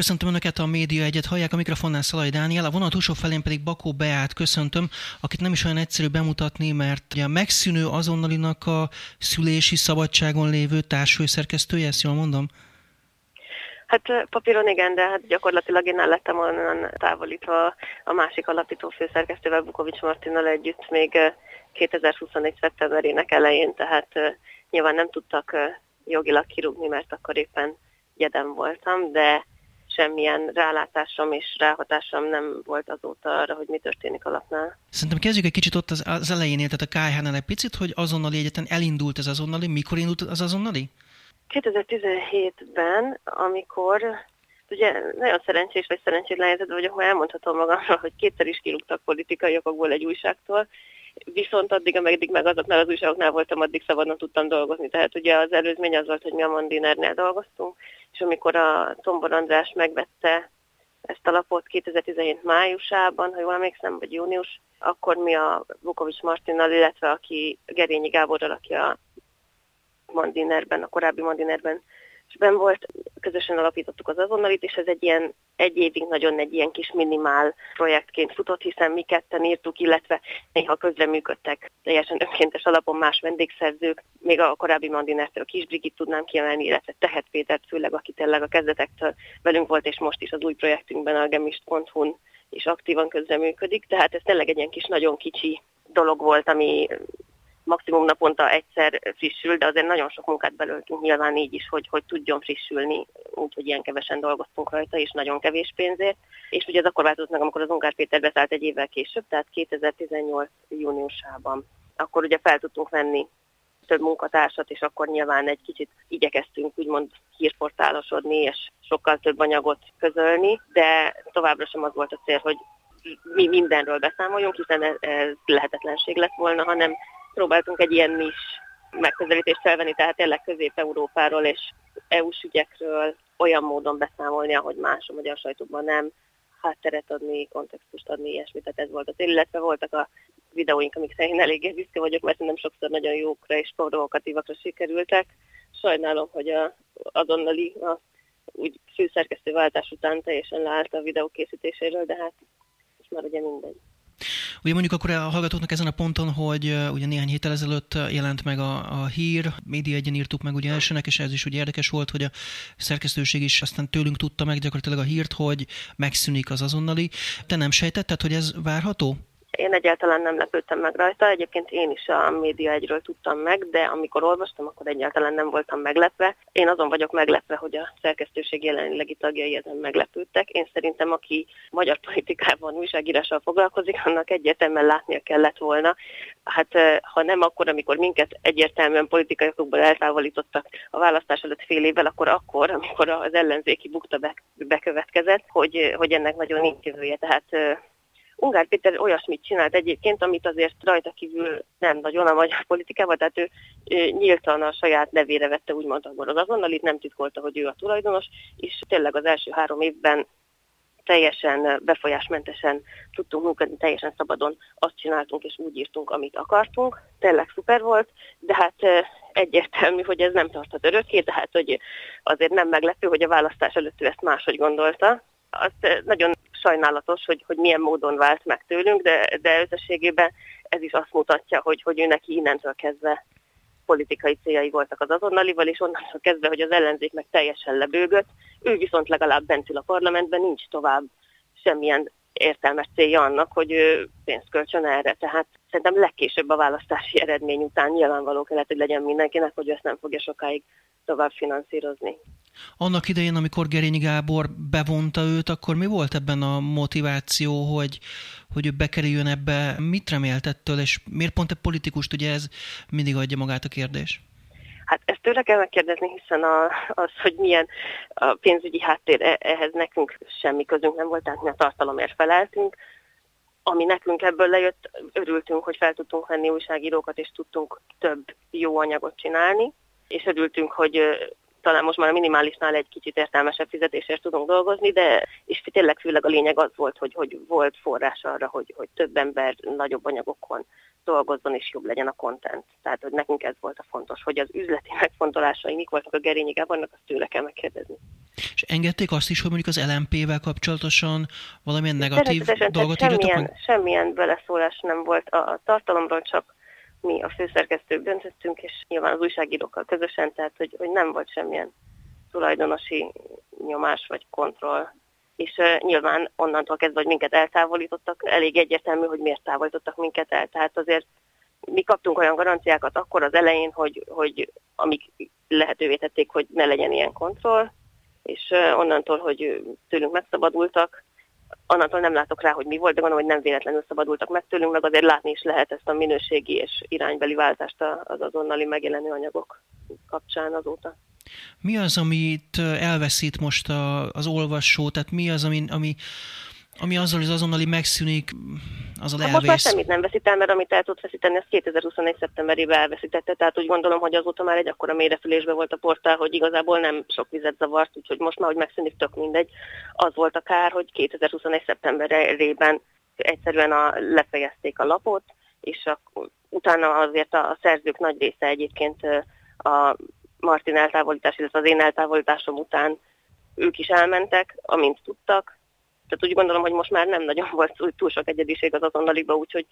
Köszöntöm Önöket a Média Egyet, hallják a mikrofonnál Szalai Dániel, a vonal túlsó felén pedig Bakó Beát köszöntöm, akit nem is olyan egyszerű bemutatni, mert a megszűnő azonnalinak a szülési szabadságon lévő társfőszerkesztője, ezt jól mondom? Hát papíron igen, de hát gyakorlatilag én el lettem onnan távolítva a másik alapító főszerkesztővel, Bukovics Martinnal együtt még 2021. szeptemberének elején, tehát nyilván nem tudtak jogilag kirúgni, mert akkor éppen gyedem voltam, de semmilyen rálátásom és ráhatásom nem volt azóta arra, hogy mi történik a lapnál. Szerintem kezdjük egy kicsit ott az, az elején, tehát a KH-nál egy picit, hogy azonnali egyetlen elindult ez azonnali. Mikor indult az azonnali? 2017-ben, amikor ugye nagyon szerencsés vagy szerencsétlen helyzetben vagyok, ha elmondhatom magamról, hogy kétszer is kirúgtak politikai okokból egy újságtól, viszont addig, ameddig meg azoknál az újságoknál voltam, addig szabadon tudtam dolgozni. Tehát ugye az előzmény az volt, hogy mi a Mandinernél dolgoztunk, és amikor a Tombor András megvette ezt a lapot 2017 májusában, ha jól emlékszem, vagy június, akkor mi a Vukovics Martinnal, illetve aki Gerényi Gáborral, aki a Mandinerben, a korábbi Mandinerben és ben volt, közösen alapítottuk az azonnalit, és ez egy ilyen egy évig nagyon egy ilyen kis minimál projektként futott, hiszen mi ketten írtuk, illetve néha közreműködtek teljesen önkéntes alapon más vendégszerzők, még a korábbi Mandinertől Kis Brigit tudnám kiemelni, illetve Tehet Pétert főleg, aki tényleg a kezdetektől velünk volt, és most is az új projektünkben a gemist.hu-n is aktívan közreműködik, tehát ez tényleg egy ilyen kis nagyon kicsi dolog volt, ami maximum naponta egyszer frissül, de azért nagyon sok munkát belöltünk nyilván így is, hogy, hogy tudjon frissülni, úgyhogy ilyen kevesen dolgoztunk rajta, és nagyon kevés pénzért. És ugye ez akkor változott meg, amikor az Ungár Péter beszállt egy évvel később, tehát 2018 júniusában. Akkor ugye fel tudtunk venni több munkatársat, és akkor nyilván egy kicsit igyekeztünk úgymond hírportálosodni, és sokkal több anyagot közölni, de továbbra sem az volt a cél, hogy mi mindenről beszámoljunk, hiszen ez, ez lehetetlenség lett volna, hanem próbáltunk egy ilyen is megközelítést felvenni, tehát tényleg Közép-Európáról és EU-s ügyekről olyan módon beszámolni, ahogy más a magyar sajtóban nem, hátteret adni, kontextust adni, ilyesmi, tehát ez volt a cél, illetve voltak a videóink, amik szerint eléggé büszke vagyok, mert nem sokszor nagyon jókra és provokatívakra sikerültek. Sajnálom, hogy a, azonnali a, úgy főszerkesztő váltás után teljesen leállt a videó készítéséről, de hát most már ugye mindegy. Ugye mondjuk akkor a hallgatóknak ezen a ponton, hogy ugye néhány héttel ezelőtt jelent meg a, a hír, média egyen írtuk meg ugye elsőnek, és ez is ugye érdekes volt, hogy a szerkesztőség is aztán tőlünk tudta meg gyakorlatilag a hírt, hogy megszűnik az azonnali. Te nem sejtetted, hogy ez várható? Én egyáltalán nem lepődtem meg rajta, egyébként én is a média egyről tudtam meg, de amikor olvastam, akkor egyáltalán nem voltam meglepve. Én azon vagyok meglepve, hogy a szerkesztőség jelenlegi tagjai ezen meglepődtek. Én szerintem, aki magyar politikában újságírással foglalkozik, annak egyértelműen látnia kellett volna. Hát ha nem akkor, amikor minket egyértelműen politikai okokból eltávolítottak a választás előtt fél évvel, akkor akkor, amikor az ellenzéki bukta bekövetkezett, hogy, hogy ennek nagyon nincs jövője. Tehát Ungár Péter olyasmit csinált egyébként, amit azért rajta kívül nem nagyon a magyar politikában, tehát ő, ő nyíltan a saját nevére vette úgymond akkor az azonnalit, nem titkolta, hogy ő a tulajdonos, és tényleg az első három évben teljesen befolyásmentesen tudtunk működni, teljesen szabadon azt csináltunk és úgy írtunk, amit akartunk. Tényleg szuper volt, de hát egyértelmű, hogy ez nem tarthat örökké, tehát hogy azért nem meglepő, hogy a választás előtt ő ezt máshogy gondolta. Azt nagyon sajnálatos, hogy, hogy milyen módon vált meg tőlünk, de, de összességében ez is azt mutatja, hogy, hogy ő neki innentől kezdve politikai céljai voltak az azonnalival, és onnantól kezdve, hogy az ellenzék meg teljesen lebőgött, ő viszont legalább bent ül a parlamentben, nincs tovább semmilyen értelmes célja annak, hogy ő pénzt költsön erre. Tehát szerintem legkésőbb a választási eredmény után nyilvánvaló kellett, hogy legyen mindenkinek, hogy ezt nem fogja sokáig tovább finanszírozni. Annak idején, amikor Gerényi Gábor bevonta őt, akkor mi volt ebben a motiváció, hogy, hogy ő bekerüljön ebbe? Mit remélt ettől, és miért pont egy politikust, ugye ez mindig adja magát a kérdés? Hát ezt tőle kell megkérdezni, hiszen a, az, hogy milyen a pénzügyi háttér, e, ehhez nekünk semmi közünk nem volt, tehát mi a tartalomért feleltünk. Ami nekünk ebből lejött, örültünk, hogy fel tudtunk venni újságírókat, és tudtunk több jó anyagot csinálni, és örültünk, hogy talán most már a minimálisnál egy kicsit értelmesebb fizetésért tudunk dolgozni, de és tényleg főleg a lényeg az volt, hogy, hogy volt forrás arra, hogy, hogy több ember nagyobb anyagokon dolgozzon, és jobb legyen a content. Tehát, hogy nekünk ez volt a fontos, hogy az üzleti megfontolásai mik voltak a Gerényi Gábornak, azt tőle kell megkérdezni. És engedték azt is, hogy mondjuk az LMP-vel kapcsolatosan valamilyen negatív dolgot semmilyen, meg? Semmilyen beleszólás nem volt a tartalomról, csak mi a főszerkesztők döntöttünk, és nyilván az újságírókkal közösen, tehát hogy, hogy nem volt semmilyen tulajdonosi nyomás vagy kontroll. És uh, nyilván onnantól kezdve, hogy minket eltávolítottak, elég egyértelmű, hogy miért távolítottak minket el. Tehát azért mi kaptunk olyan garanciákat akkor az elején, hogy, hogy amik lehetővé tették, hogy ne legyen ilyen kontroll, és uh, onnantól, hogy tőlünk megszabadultak, onnantól nem látok rá, hogy mi volt, de gondolom, hogy nem véletlenül szabadultak meg tőlünk, meg azért látni is lehet ezt a minőségi és iránybeli váltást az azonnali megjelenő anyagok kapcsán azóta. Mi az, amit elveszít most az olvasó, tehát mi az, ami, ami ami azzal az azonnali megszűnik, az a elvész. Most már semmit nem veszít el, mert amit el tud veszíteni, az 2021. szeptemberében elveszítette, tehát úgy gondolom, hogy azóta már egy akkora mérefülésbe volt a portál, hogy igazából nem sok vizet zavart, úgyhogy most már, hogy megszűnik, tök mindegy. Az volt a kár, hogy 2021. szeptemberében egyszerűen a, lefejezték a lapot, és a, utána azért a, a szerzők nagy része egyébként a Martin eltávolítás, illetve az én eltávolításom után ők is elmentek, amint tudtak, tehát úgy gondolom, hogy most már nem nagyon volt túl sok egyediség az azonnaliba, úgyhogy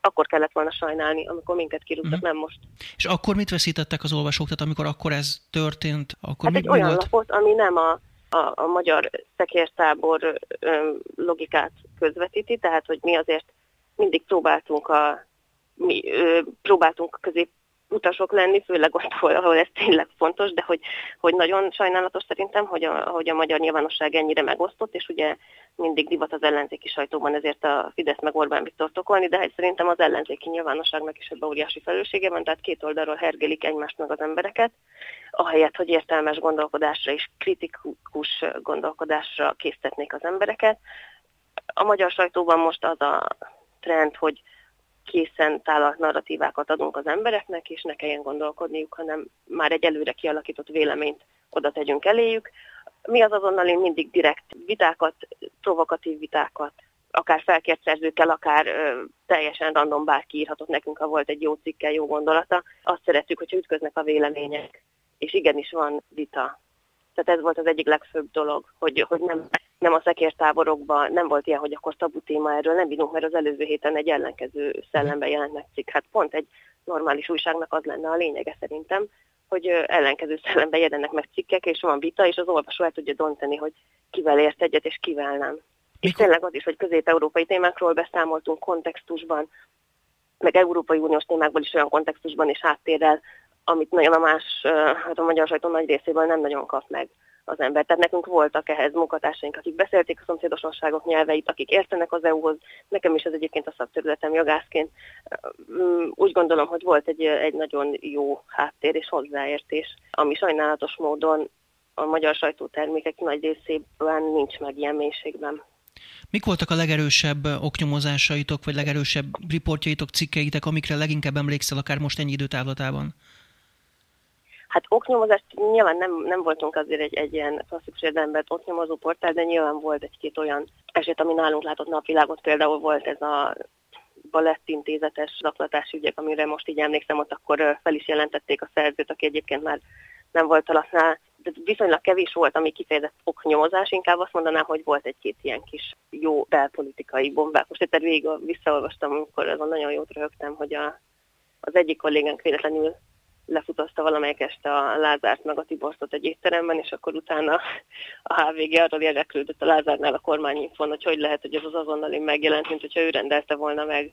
akkor kellett volna sajnálni, amikor minket kirúgtak, uh-huh. nem most. És akkor mit veszítettek az olvasók? Tehát amikor akkor ez történt, akkor hát mi, egy mi olyan volt? lapot, ami nem a, a, a magyar szekértábor ö, logikát közvetíti, tehát hogy mi azért mindig próbáltunk a mi ö, próbáltunk közép utasok lenni, főleg ott, ahol ez tényleg fontos, de hogy, hogy nagyon sajnálatos szerintem, hogy a, hogy a magyar nyilvánosság ennyire megosztott, és ugye mindig divat az ellenzéki sajtóban ezért a Fidesz meg Orbán Viktor tokolni, de hát szerintem az ellenzéki nyilvánosságnak is ebbe óriási felelőssége van, tehát két oldalról hergelik egymást meg az embereket, ahelyett, hogy értelmes gondolkodásra és kritikus gondolkodásra késztetnék az embereket. A magyar sajtóban most az a trend, hogy készen tálalt narratívákat adunk az embereknek, és ne kelljen gondolkodniuk, hanem már egy előre kialakított véleményt oda tegyünk eléjük. Mi az azonnal én mindig direkt vitákat, provokatív vitákat, akár felkért szerzőkkel, akár ö, teljesen random bárki írhatott nekünk, ha volt egy jó cikkel, jó gondolata. Azt szeretjük, hogyha ütköznek a vélemények, és igenis van vita. Tehát ez volt az egyik legfőbb dolog, hogy, hogy nem nem a szekértáborokban, nem volt ilyen, hogy akkor tabu téma erről nem bírunk, mert az előző héten egy ellenkező szellemben jelent meg cikk. Hát pont egy normális újságnak az lenne a lényege szerintem, hogy ellenkező szellemben jelennek meg cikkek, és van vita, és az olvasó el tudja dönteni, hogy kivel ért egyet, és kivel nem. És tényleg az is, hogy közép-európai témákról beszámoltunk kontextusban, meg Európai Uniós témákból is olyan kontextusban és háttérrel, amit nagyon a más, hát a magyar sajtó nagy részéből nem nagyon kap meg az ember. Tehát nekünk voltak ehhez munkatársaink, akik beszélték a szomszédosonságok nyelveit, akik értenek az EU-hoz. Nekem is ez egyébként a szakterületem jogászként. Úgy gondolom, hogy volt egy, egy nagyon jó háttér és hozzáértés, ami sajnálatos módon a magyar sajtótermékek nagy részében nincs meg ilyen mélységben. Mik voltak a legerősebb oknyomozásaitok, vagy legerősebb riportjaitok, cikkeitek, amikre leginkább emlékszel akár most ennyi időtávlatában? Hát oknyomozást nyilván nem, nem voltunk azért egy, egy ilyen klasszikus érdelemben oknyomozó portál, de nyilván volt egy-két olyan eset, ami nálunk látott napvilágot, például volt ez a balettintézetes zaklatási ügyek, amire most így emlékszem, ott akkor fel is jelentették a szerzőt, aki egyébként már nem volt alatnál. De viszonylag kevés volt, ami kifejezett oknyomozás, inkább azt mondanám, hogy volt egy-két ilyen kis jó belpolitikai bombák. Most egyszer végig visszaolvastam, amikor azon nagyon jót röhögtem, hogy a, az egyik kollégánk véletlenül lefutaszta valamelyik este a Lázárt meg a Tiborstot egy étteremben, és akkor utána a HVG arról érdeklődött a Lázárnál a kormányinfon, hogy hogy lehet, hogy ez az azonnali megjelent, mint hogyha ő rendelte volna meg.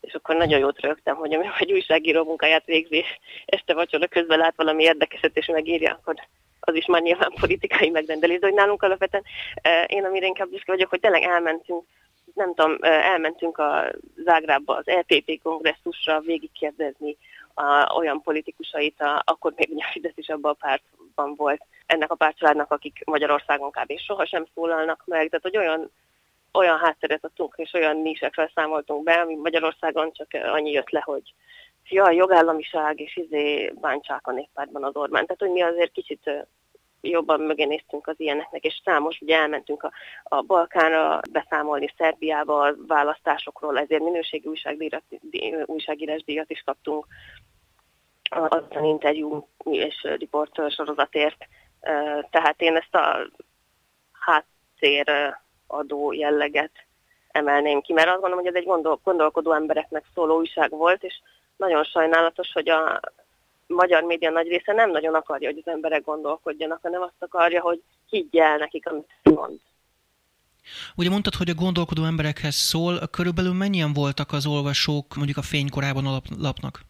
És akkor nagyon jót rögtem, hogy amikor egy újságíró munkáját végzi, este vacsora közben lát valami érdekeset, és megírja, akkor az is már nyilván politikai megrendelés, de hogy nálunk alapvetően én amire inkább büszke vagyok, hogy tényleg elmentünk nem tudom, elmentünk a Zágrába az LPP kongresszusra végigkérdezni a, olyan politikusait, a, akkor még ugye a Fidesz is abban a pártban volt, ennek a pártcsaládnak, akik Magyarországon kb. sohasem szólalnak meg, tehát hogy olyan olyan hátteret adtunk, és olyan nísekről számoltunk be, ami Magyarországon csak annyi jött le, hogy jaj, jogállamiság, és izé bántsák a néppártban az Orbán. Tehát, hogy mi azért kicsit jobban mögé néztünk az ilyeneknek, és számos, ugye elmentünk a, a Balkánra beszámolni Szerbiába a választásokról, ezért minőségi újságdíjat, újságírás díjat is kaptunk az interjú és riportőr sorozatért. Tehát én ezt a háttér adó jelleget emelném ki, mert azt gondolom, hogy ez egy gondol, gondolkodó embereknek szóló újság volt, és nagyon sajnálatos, hogy a magyar média nagy része nem nagyon akarja, hogy az emberek gondolkodjanak, hanem azt akarja, hogy higgyel nekik, amit mond. Ugye mondtad, hogy a gondolkodó emberekhez szól, körülbelül mennyien voltak az olvasók mondjuk a fénykorában a lapnak?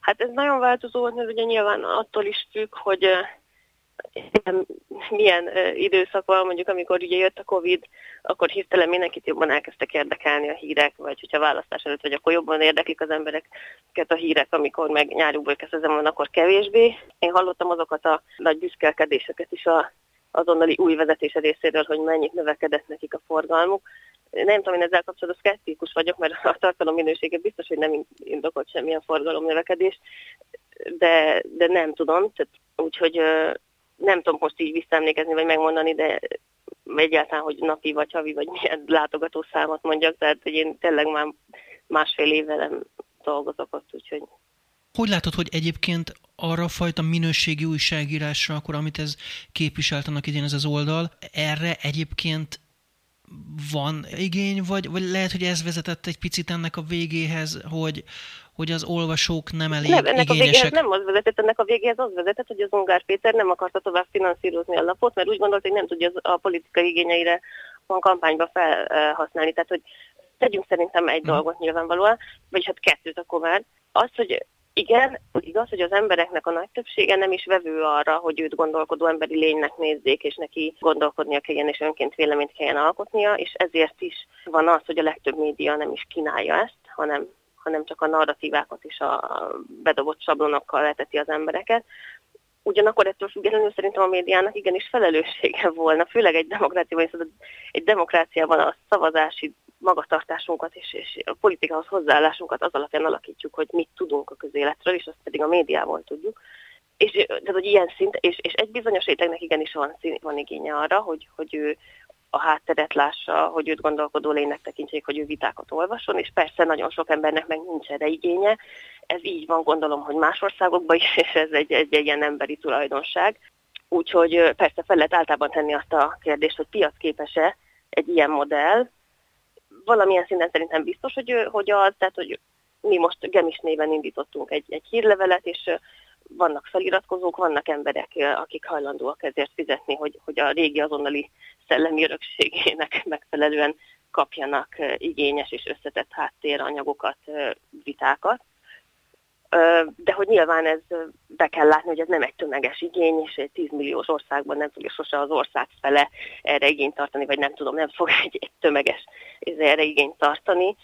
Hát ez nagyon változó, mert ugye nyilván attól is függ, hogy milyen időszak van, mondjuk amikor ugye jött a Covid, akkor hirtelen mindenkit jobban elkezdtek érdekelni a hírek, vagy hogyha választás előtt vagy, akkor jobban érdeklik az embereket a hírek, amikor meg nyárukból kezdem van, akkor kevésbé. Én hallottam azokat a nagy büszkelkedéseket is a azonnali új vezetése részéről, hogy mennyit növekedett nekik a forgalmuk. Nem tudom, én ezzel kapcsolatban szkeptikus vagyok, mert a tartalom minősége biztos, hogy nem indokolt semmilyen forgalom növekedés, de, de nem tudom, tehát úgyhogy nem tudom most így visszaemlékezni, vagy megmondani, de egyáltalán, hogy napi, vagy havi, vagy milyen látogatószámot mondjak, tehát hogy én tényleg már másfél éve nem dolgozok ott, úgyhogy... Hogy látod, hogy egyébként arra a fajta minőségi újságírásra, akkor amit ez képviselt annak idén ez az oldal, erre egyébként van igény, vagy, vagy lehet, hogy ez vezetett egy picit ennek a végéhez, hogy, hogy az olvasók nem elég nem, ennek igényesek. A nem az vezetett, ennek a végéhez az vezetett, hogy az Ungár Péter nem akarta tovább finanszírozni a lapot, mert úgy gondolt, hogy nem tudja a politikai igényeire a kampányba felhasználni. Tehát, hogy tegyünk szerintem egy hmm. dolgot nyilvánvalóan, vagy hát kettőt akkor már. Az, hogy igen, igaz, hogy az embereknek a nagy többsége nem is vevő arra, hogy őt gondolkodó emberi lénynek nézzék, és neki gondolkodnia kelljen, és önként véleményt kelljen alkotnia, és ezért is van az, hogy a legtöbb média nem is kínálja ezt, hanem hanem csak a narratívákat is a bedobott sablonokkal leteti az embereket. Ugyanakkor ettől függetlenül szerintem a médiának igenis felelőssége volna, főleg egy demokráciában, szóval egy demokráciában a szavazási magatartásunkat és, és a politikához hozzáállásunkat az alapján alakítjuk, hogy mit tudunk a közéletről, és azt pedig a médiával tudjuk. És, tehát, hogy ilyen szint, és, és egy bizonyos rétegnek igenis van, van igénye arra, hogy, hogy ő a hátteret lássa, hogy őt gondolkodó lénynek tekintsék, hogy ő vitákat olvason, és persze nagyon sok embernek meg nincs erre igénye. Ez így van, gondolom, hogy más országokban is, és ez egy, egy, egy ilyen emberi tulajdonság. Úgyhogy persze fel lehet általában tenni azt a kérdést, hogy piacképes-e egy ilyen modell. Valamilyen szinten szerintem biztos, hogy, hogy az, tehát hogy mi most Gemis néven indítottunk egy, egy hírlevelet, és vannak feliratkozók, vannak emberek, akik hajlandóak ezért fizetni, hogy, hogy a régi azonnali szellemi örökségének megfelelően kapjanak igényes és összetett háttéranyagokat, vitákat. De hogy nyilván ez be kell látni, hogy ez nem egy tömeges igény, és egy 10 milliós országban nem fogja sose az ország fele erre igényt tartani, vagy nem tudom, nem fog egy, egy tömeges erre igényt tartani.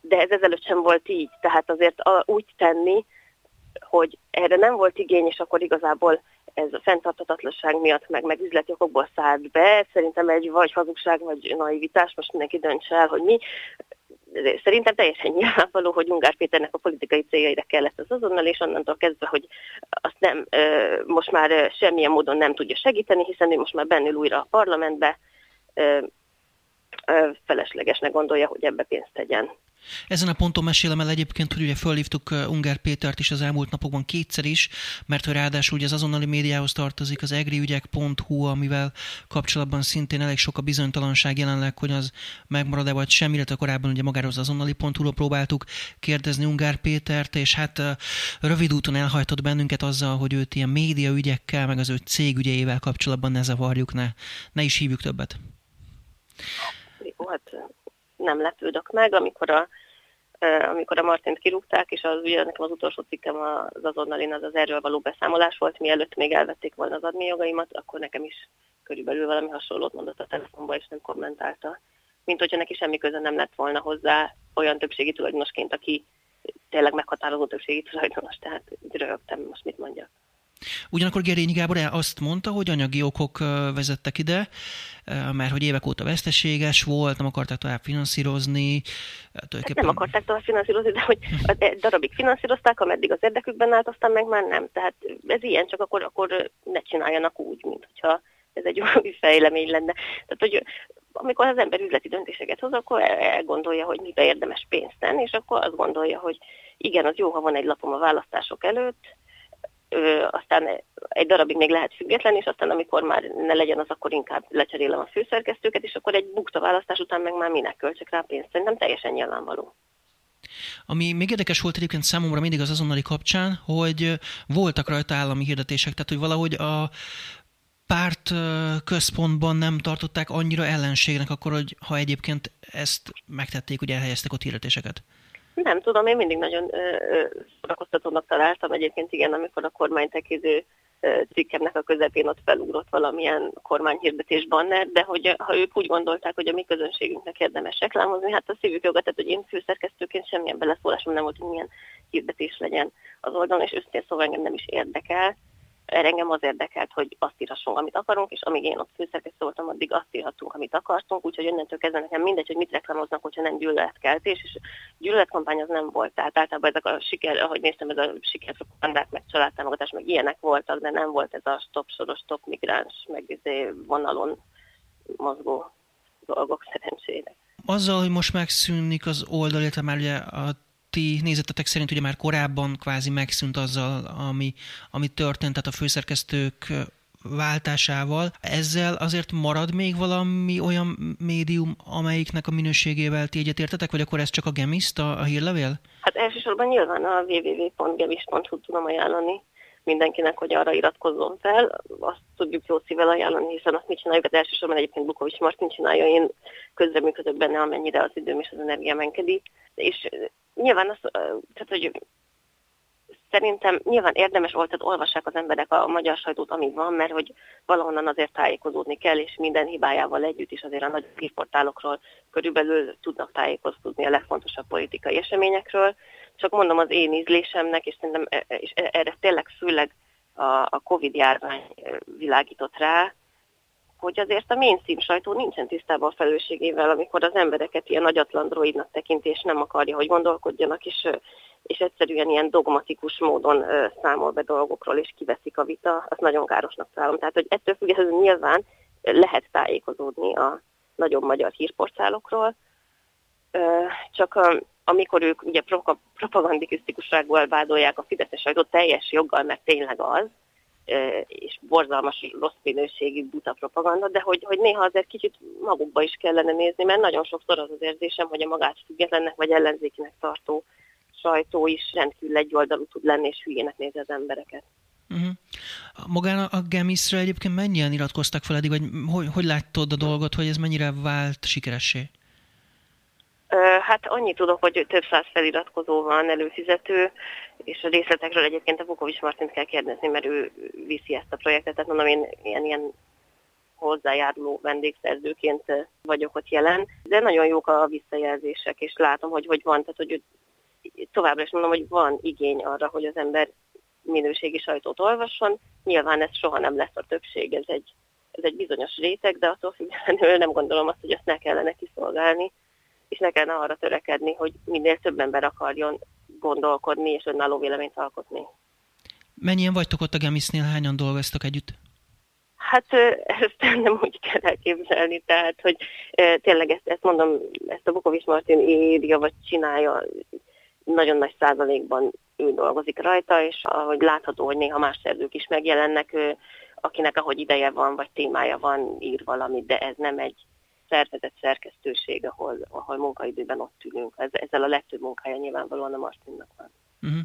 De ez ezelőtt sem volt így, tehát azért úgy tenni, hogy erre nem volt igény, és akkor igazából ez a fenntartatatlanság miatt, meg, meg üzleti okokból szállt be. Szerintem egy vagy hazugság, vagy naivitás, most mindenki döntse el, hogy mi. Szerintem teljesen nyilvánvaló, hogy Ungár Péternek a politikai céljaira kellett az azonnal, és onnantól kezdve, hogy azt nem, most már semmilyen módon nem tudja segíteni, hiszen ő most már bennül újra a parlamentbe, feleslegesnek gondolja, hogy ebbe pénzt tegyen. Ezen a ponton mesélem el egyébként, hogy ugye fölhívtuk Ungár Pétert is az elmúlt napokban kétszer is, mert hogy ráadásul ugye az azonnali médiához tartozik az egriügyek.hu, amivel kapcsolatban szintén elég sok a bizonytalanság jelenleg, hogy az megmarad-e vagy sem, illetve korábban ugye magáról az azonnali.hu-ról próbáltuk kérdezni Ungár Pétert, és hát rövid úton elhajtott bennünket azzal, hogy őt ilyen média ügyekkel, meg az ő cégügyeivel kapcsolatban ne zavarjuk, ne, ne is hívjuk többet. Jó, hát nem lepődök meg, amikor a, amikor a Martint kirúgták, és az ugye nekem az utolsó cikkem az azonnalin az az erről való beszámolás volt, mielőtt még elvették volna az admi jogaimat, akkor nekem is körülbelül valami hasonlót mondott a telefonba, és nem kommentálta. Mint hogyha neki semmi köze nem lett volna hozzá olyan többségi tulajdonosként, aki tényleg meghatározó többségi tulajdonos, tehát rögtem, most mit mondjak. Ugyanakkor Gerényi Gábor azt mondta, hogy anyagi okok vezettek ide, mert hogy évek óta veszteséges volt, nem akarták tovább finanszírozni. Tulajdonképpen... Nem akarták tovább finanszírozni, de hogy egy darabig finanszírozták, ameddig az érdekükben állt, aztán meg már nem. Tehát ez ilyen, csak akkor, akkor ne csináljanak úgy, mint hogyha ez egy új fejlemény lenne. Tehát, hogy amikor az ember üzleti döntéseket hoz, akkor elgondolja, hogy mibe érdemes pénzt tenni, és akkor azt gondolja, hogy igen, az jó, ha van egy lapom a választások előtt, ö, aztán egy darabig még lehet független, és aztán amikor már ne legyen az, akkor inkább lecserélem a főszerkesztőket, és akkor egy bukta választás után meg már minek költsek rá pénzt. Szerintem teljesen nyilvánvaló. Ami még érdekes volt egyébként számomra mindig az azonnali kapcsán, hogy voltak rajta állami hirdetések, tehát hogy valahogy a párt központban nem tartották annyira ellenségnek, akkor, hogy ha egyébként ezt megtették, hogy elhelyeztek ott hirdetéseket. Nem tudom, én mindig nagyon szórakoztatónak találtam egyébként, igen, amikor a kormánytekiző cikkemnek a közepén ott felugrott valamilyen kormányhirdetés banner, de hogy ha ők úgy gondolták, hogy a mi közönségünknek érdemes reklámozni, hát a szívük jogat, tehát hogy én főszerkesztőként semmilyen beleszólásom nem volt, hogy milyen hirdetés legyen az oldalon, és őszintén szóval engem nem is érdekel engem az érdekelt, hogy azt írhassunk, amit akarunk, és amíg én ott főszerkesztő voltam, addig azt írhattunk, amit akartunk, úgyhogy onnentől kezdve nekem mindegy, hogy mit reklámoznak, hogyha nem gyűlöletkeltés, és gyűlöletkampány az nem volt. Tehát általában ezek a siker, ahogy néztem, ez a sikerpropagandák, meg családtámogatás, meg ilyenek voltak, de nem volt ez a stop soros, stop migráns, meg izé vonalon mozgó dolgok szerencsére. Azzal, hogy most megszűnik az oldal, illetve már ugye a ti nézetetek szerint ugye már korábban kvázi megszűnt azzal, ami, ami történt, tehát a főszerkesztők váltásával. Ezzel azért marad még valami olyan médium, amelyiknek a minőségével ti egyetértetek, vagy akkor ez csak a Gemiszt, a, a hírlevél? Hát elsősorban nyilván a www.gemis.hu tudom ajánlani mindenkinek, hogy arra iratkozzon fel. Azt tudjuk jó szívvel ajánlani, hiszen azt mit csináljuk, hát elsősorban egyébként Bukovics Martin csinálja, én közreműködök benne, amennyire az időm és az energiám engedi. És nyilván az, tehát, hogy szerintem nyilván érdemes volt, hogy olvassák az emberek a magyar sajtót, amíg van, mert hogy valahonnan azért tájékozódni kell, és minden hibájával együtt is azért a nagy hírportálokról körülbelül tudnak tájékozódni a legfontosabb politikai eseményekről. Csak mondom az én ízlésemnek, és szerintem e, e, és e, erre tényleg főleg a, a Covid járvány világított rá, hogy azért a mainstream sajtó nincsen tisztában a felelősségével, amikor az embereket ilyen nagyatlan droidnak tekinti, és nem akarja, hogy gondolkodjanak, és, és egyszerűen ilyen dogmatikus módon számol be dolgokról, és kiveszik a vita, az nagyon károsnak találom. Tehát, hogy ettől függetlenül nyilván lehet tájékozódni a nagyon magyar hírportálokról, csak amikor ők ugye propagandikisztikussággal vádolják a Fideszes sajtót teljes joggal, mert tényleg az, és borzalmas rossz minőségű buta propaganda, de hogy, hogy néha azért kicsit magukba is kellene nézni, mert nagyon sokszor az az érzésem, hogy a magát függetlennek vagy ellenzékinek tartó sajtó is rendkívül egyoldalú tud lenni, és hülyének nézi az embereket. Uh-huh. Magán a Gemisre egyébként mennyien iratkoztak fel eddig, vagy hogy, hogy látod a dolgot, hogy ez mennyire vált sikeressé? Hát annyit tudok, hogy több száz feliratkozó van előfizető, és a részletekről egyébként a Vukovics Martint kell kérdezni, mert ő viszi ezt a projektet, tehát mondom, én ilyen, ilyen hozzájáruló vendégszerzőként vagyok ott jelen, de nagyon jók a visszajelzések, és látom, hogy, hogy van, tehát hogy továbbra is mondom, hogy van igény arra, hogy az ember minőségi sajtót olvasson. Nyilván ez soha nem lesz a többség, ez egy, ez egy bizonyos réteg, de attól függetlenül nem gondolom azt, hogy azt ne kellene kiszolgálni és ne kellene arra törekedni, hogy minél több ember akarjon gondolkodni és önálló véleményt alkotni. Mennyien vagytok ott a Gemisnél, hányan dolgoztok együtt? Hát ezt nem úgy kell elképzelni, tehát, hogy tényleg ezt, ezt mondom, ezt a Bukovics Martin írja, vagy csinálja, nagyon nagy százalékban ő dolgozik rajta, és ahogy látható, hogy néha más szerzők is megjelennek, akinek ahogy ideje van, vagy témája van, ír valamit, de ez nem egy szervezett szerkesztőség, ahol, ahol munkaidőben ott ülünk. Ez, ezzel a legtöbb munkája nyilvánvalóan a Martinnak van. Uh-huh.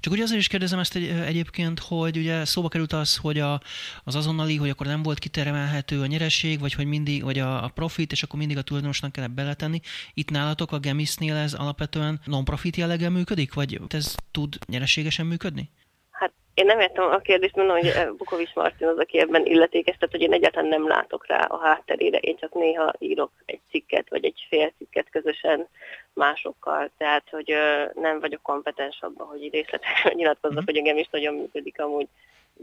Csak ugye azért is kérdezem ezt egy, egyébként, hogy ugye szóba került az, hogy a, az azonnali, hogy akkor nem volt kiteremelhető a nyereség, vagy hogy mindig, vagy a, a profit, és akkor mindig a tulajdonosnak kell beletenni. Itt nálatok a Gemisnél ez alapvetően non-profit jelleggel működik, vagy ez tud nyereségesen működni? Én nem értem a kérdést, mondom, hogy eh, Bukovics Martin az, aki ebben illetékes, tehát hogy én egyáltalán nem látok rá a hátterére, én csak néha írok egy cikket, vagy egy fél cikket közösen másokkal, tehát hogy nem vagyok kompetens abban, hogy részletesen nyilatkozzak, mm. hogy engem is nagyon működik amúgy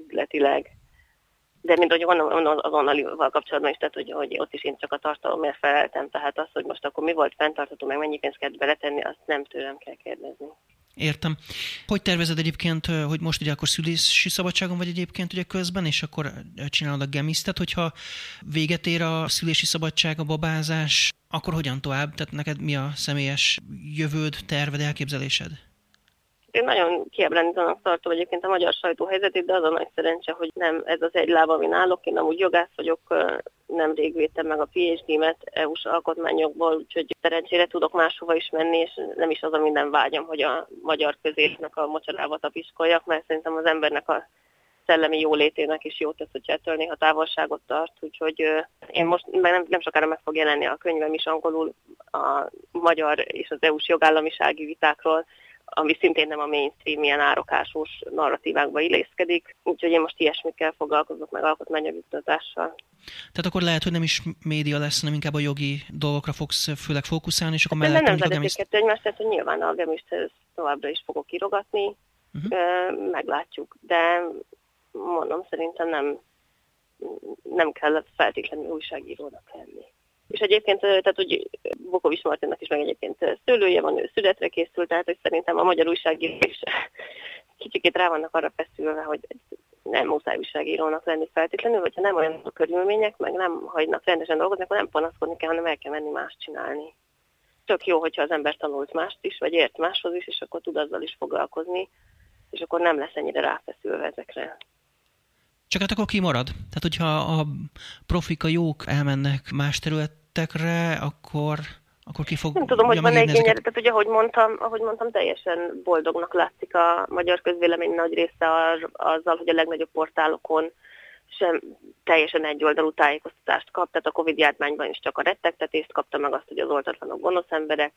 üzletileg. De mint hogy van az onnalival kapcsolatban is, tehát hogy, hogy ott is én csak a tartalomért feleltem, tehát az, hogy most akkor mi volt fenntartható, meg mennyi pénzt kellett beletenni, azt nem tőlem kell kérdezni. Értem. Hogy tervezed egyébként, hogy most ugye akkor szülési szabadságon vagy egyébként ugye közben, és akkor csinálod a gemisztet, hogyha véget ér a szülési szabadság, a babázás, akkor hogyan tovább? Tehát neked mi a személyes jövőd, terved, elképzelésed? Én nagyon kiebrenítanak tartom egyébként a magyar sajtó helyzetét, de az a nagy szerencse, hogy nem ez az egy láb, amin állok. Én amúgy jogász vagyok, nemrég védtem meg a PhD-met EU-s alkotmányokból, úgyhogy szerencsére tudok máshova is menni, és nem is az a minden vágyam, hogy a magyar középnek a mocsarába tapiskoljak, mert szerintem az embernek a szellemi jólétének is jót tesz, hogyha ettől néha távolságot tart, úgyhogy én most meg nem, nem sokára meg fog jelenni a könyvem is angolul a magyar és az EU-s jogállamisági vitákról, ami szintén nem a mainstream ilyen árokásós narratívákba illeszkedik, úgyhogy én most ilyesmikkel foglalkozok, meg alkotmányjavítatással. Tehát akkor lehet, hogy nem is média lesz, hanem inkább a jogi dolgokra fogsz főleg fókuszálni, és akkor hát mellett... Nem vezetik kettő egymást, tehát hogy nyilván a gemisthez továbbra is fogok kirogatni, uh-huh. meglátjuk, de mondom, szerintem nem, nem kell feltétlenül újságírónak lenni. És egyébként, tehát hogy Bokovics Martinnak is meg egyébként szőlője van, ő születre készült, tehát hogy szerintem a magyar újságírók is kicsikét rá vannak arra feszülve, hogy nem muszáj újságírónak lenni feltétlenül, hogyha nem olyan a körülmények, meg nem hagynak rendesen dolgozni, akkor nem panaszkodni kell, hanem el kell menni mást csinálni. Tök jó, hogyha az ember tanult mást is, vagy ért máshoz is, és akkor tud azzal is foglalkozni, és akkor nem lesz ennyire ráfeszülve ezekre. Csak hát akkor kimarad. Tehát, hogyha a profika jók elmennek más területekre, akkor, akkor ki fog... Nem tudom, hogy van egy ilyen, tehát ugye, ahogy mondtam, ahogy mondtam, teljesen boldognak látszik a magyar közvélemény nagy része azzal, hogy a legnagyobb portálokon sem teljesen egyoldalú tájékoztatást kap, tehát a Covid járványban is csak a rettegtetést kapta meg azt, hogy az oltatlanok gonosz emberek,